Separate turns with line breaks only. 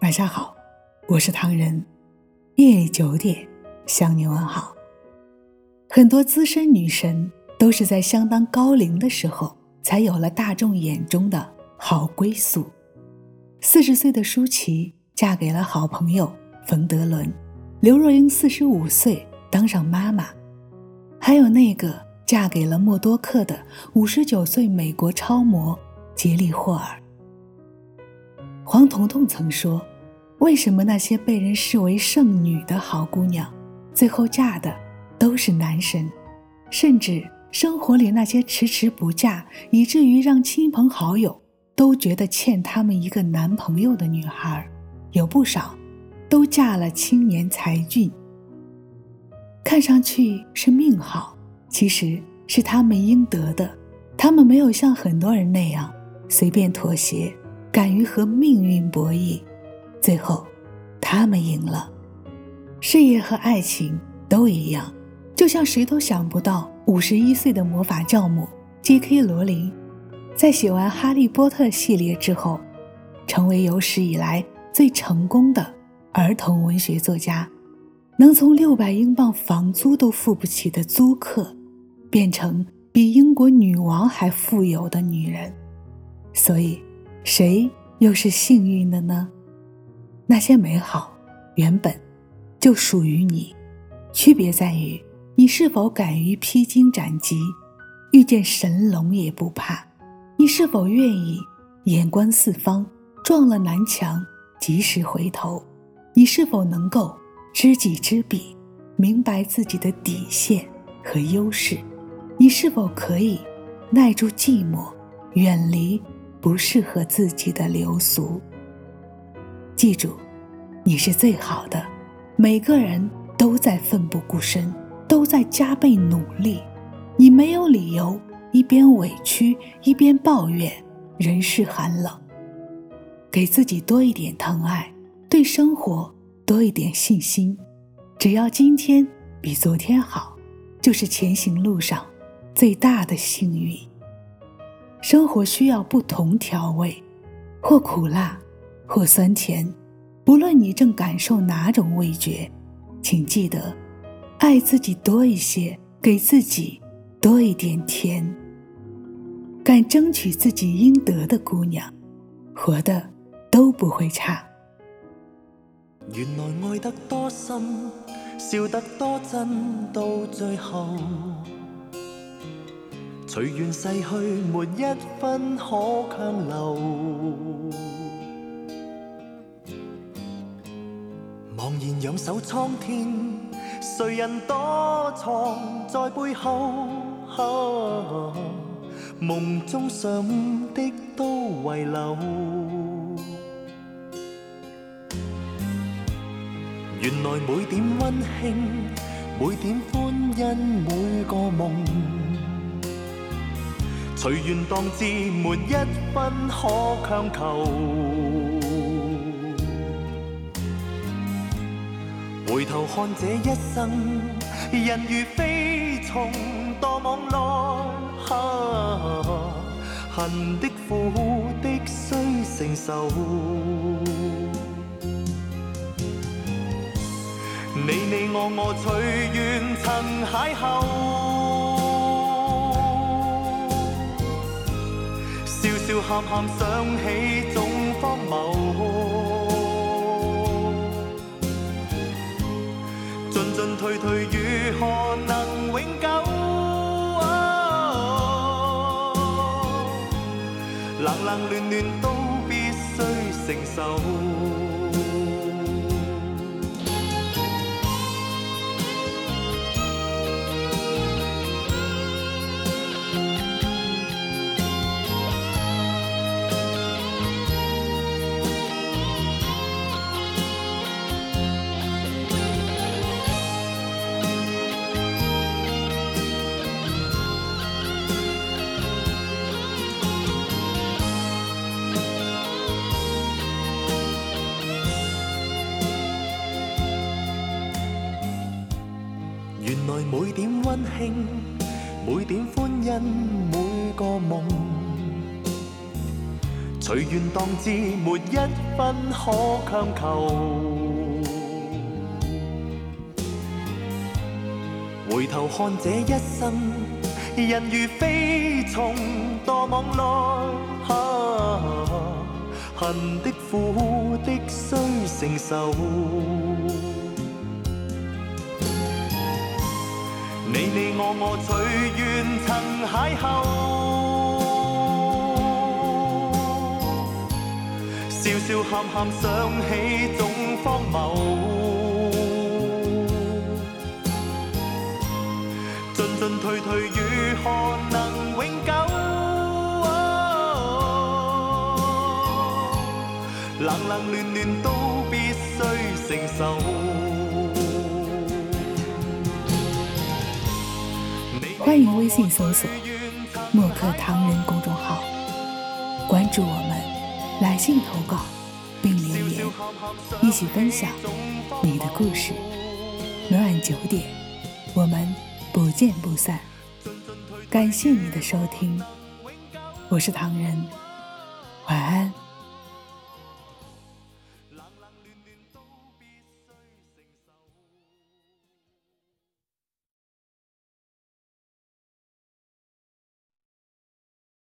晚上好，我是唐人。夜里九点向你问好。很多资深女神都是在相当高龄的时候才有了大众眼中的好归宿。四十岁的舒淇嫁给了好朋友冯德伦，刘若英四十五岁当上妈妈，还有那个嫁给了默多克的五十九岁美国超模杰利霍尔。黄彤彤曾说：“为什么那些被人视为剩女的好姑娘，最后嫁的都是男神？甚至生活里那些迟迟不嫁，以至于让亲朋好友都觉得欠他们一个男朋友的女孩，有不少都嫁了青年才俊。看上去是命好，其实是他们应得的。他们没有像很多人那样随便妥协。”敢于和命运博弈，最后，他们赢了。事业和爱情都一样，就像谁都想不到，五十一岁的魔法教母 J.K. 罗琳，在写完《哈利波特》系列之后，成为有史以来最成功的儿童文学作家，能从六百英镑房租都付不起的租客，变成比英国女王还富有的女人。所以。谁又是幸运的呢？那些美好原本就属于你，区别在于你是否敢于披荆斩棘，遇见神龙也不怕；你是否愿意眼观四方，撞了南墙及时回头；你是否能够知己知彼，明白自己的底线和优势；你是否可以耐住寂寞，远离？不适合自己的流俗。记住，你是最好的。每个人都在奋不顾身，都在加倍努力。你没有理由一边委屈一边抱怨。人世寒冷，给自己多一点疼爱，对生活多一点信心。只要今天比昨天好，就是前行路上最大的幸运。生活需要不同调味，或苦辣，或酸甜。不论你正感受哪种味觉，请记得，爱自己多一些，给自己多一点甜。敢争取自己应得的姑娘，活的都不会差。
原得得多多深，笑真，到最随缘逝去，没一分可强留。茫然仰首苍天，谁人躲藏在背后？梦中想的都遗留。原来每点温馨，每点欢欣，每个梦。随缘当至，没一分可强求。回头看这一生，人如飞虫，多往来。啊，恨的苦的，需承受。你你我我，随缘曾邂逅。暗暗想起，总荒谬。进进退退，如何能永久？冷冷暖暖，都必须承受。来每点温馨，每点欢欣，每个梦，随缘当至，没一分可强求。回头看这一生，人如飞虫堕网内，啊，恨的苦的需承受。你你我我，随缘曾邂逅，笑笑喊喊，想起总荒谬，进进退退，如何能永久？冷冷暖暖，都必须承受。
欢迎微信搜索“墨客唐人”公众号，关注我们，来信投稿并留言，一起分享你的故事。每晚九点，我们不见不散。感谢你的收听，我是唐人，晚安。